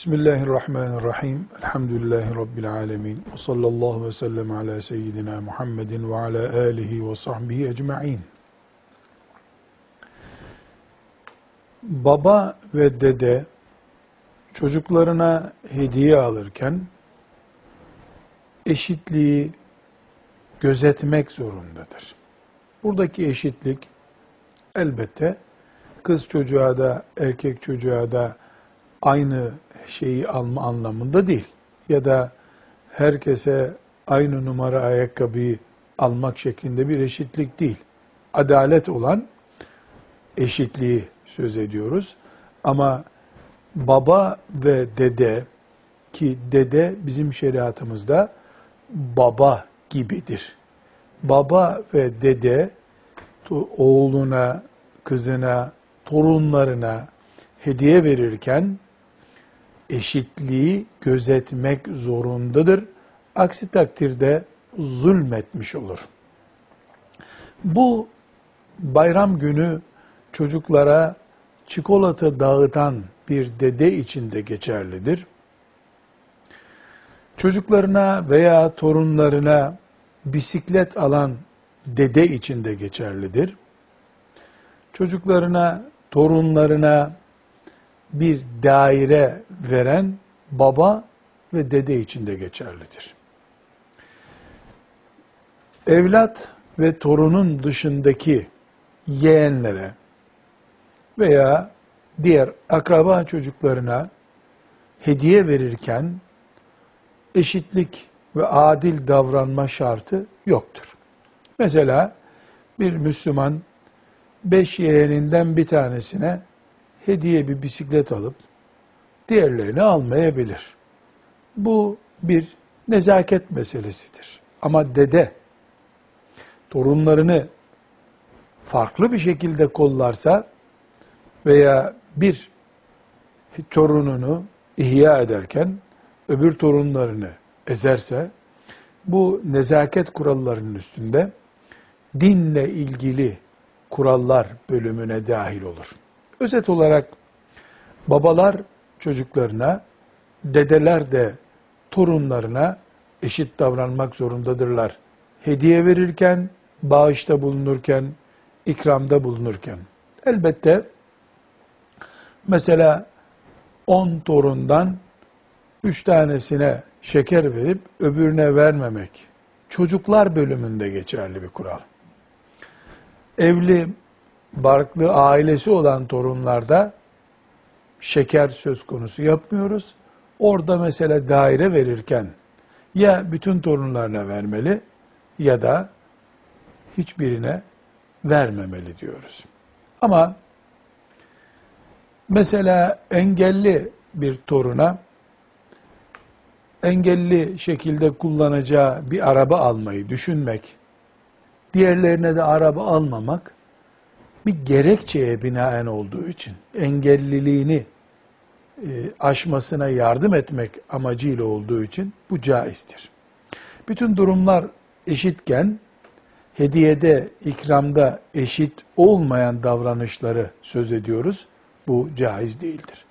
Bismillahirrahmanirrahim. Elhamdülillahi Rabbil alemin. Ve sallallahu ve sellem ala seyyidina Muhammedin ve ala alihi ve sahbihi ecma'in. Baba ve dede çocuklarına hediye alırken eşitliği gözetmek zorundadır. Buradaki eşitlik elbette kız çocuğa da erkek çocuğa da aynı şeyi alma anlamında değil. Ya da herkese aynı numara ayakkabıyı almak şeklinde bir eşitlik değil. Adalet olan eşitliği söz ediyoruz. Ama baba ve dede ki dede bizim şeriatımızda baba gibidir. Baba ve dede oğluna, kızına, torunlarına hediye verirken eşitliği gözetmek zorundadır. Aksi takdirde zulmetmiş olur. Bu bayram günü çocuklara çikolata dağıtan bir dede için de geçerlidir. Çocuklarına veya torunlarına bisiklet alan dede için de geçerlidir. Çocuklarına, torunlarına bir daire veren baba ve dede için de geçerlidir. Evlat ve torunun dışındaki yeğenlere veya diğer akraba çocuklarına hediye verirken eşitlik ve adil davranma şartı yoktur. Mesela bir Müslüman beş yeğeninden bir tanesine hediye bir bisiklet alıp diğerlerini almayabilir. Bu bir nezaket meselesidir. Ama dede torunlarını farklı bir şekilde kollarsa veya bir torununu ihya ederken öbür torunlarını ezerse bu nezaket kurallarının üstünde dinle ilgili kurallar bölümüne dahil olur. Özet olarak babalar çocuklarına, dedeler de torunlarına eşit davranmak zorundadırlar. Hediye verirken, bağışta bulunurken, ikramda bulunurken. Elbette mesela 10 torundan 3 tanesine şeker verip öbürüne vermemek çocuklar bölümünde geçerli bir kural. Evli barklı ailesi olan torunlarda şeker söz konusu yapmıyoruz. Orada mesela daire verirken ya bütün torunlarına vermeli ya da hiçbirine vermemeli diyoruz. Ama mesela engelli bir toruna engelli şekilde kullanacağı bir araba almayı düşünmek, diğerlerine de araba almamak bir gerekçeye binaen olduğu için engelliliğini e, aşmasına yardım etmek amacıyla olduğu için bu caizdir. Bütün durumlar eşitken hediyede, ikramda eşit olmayan davranışları söz ediyoruz. Bu caiz değildir.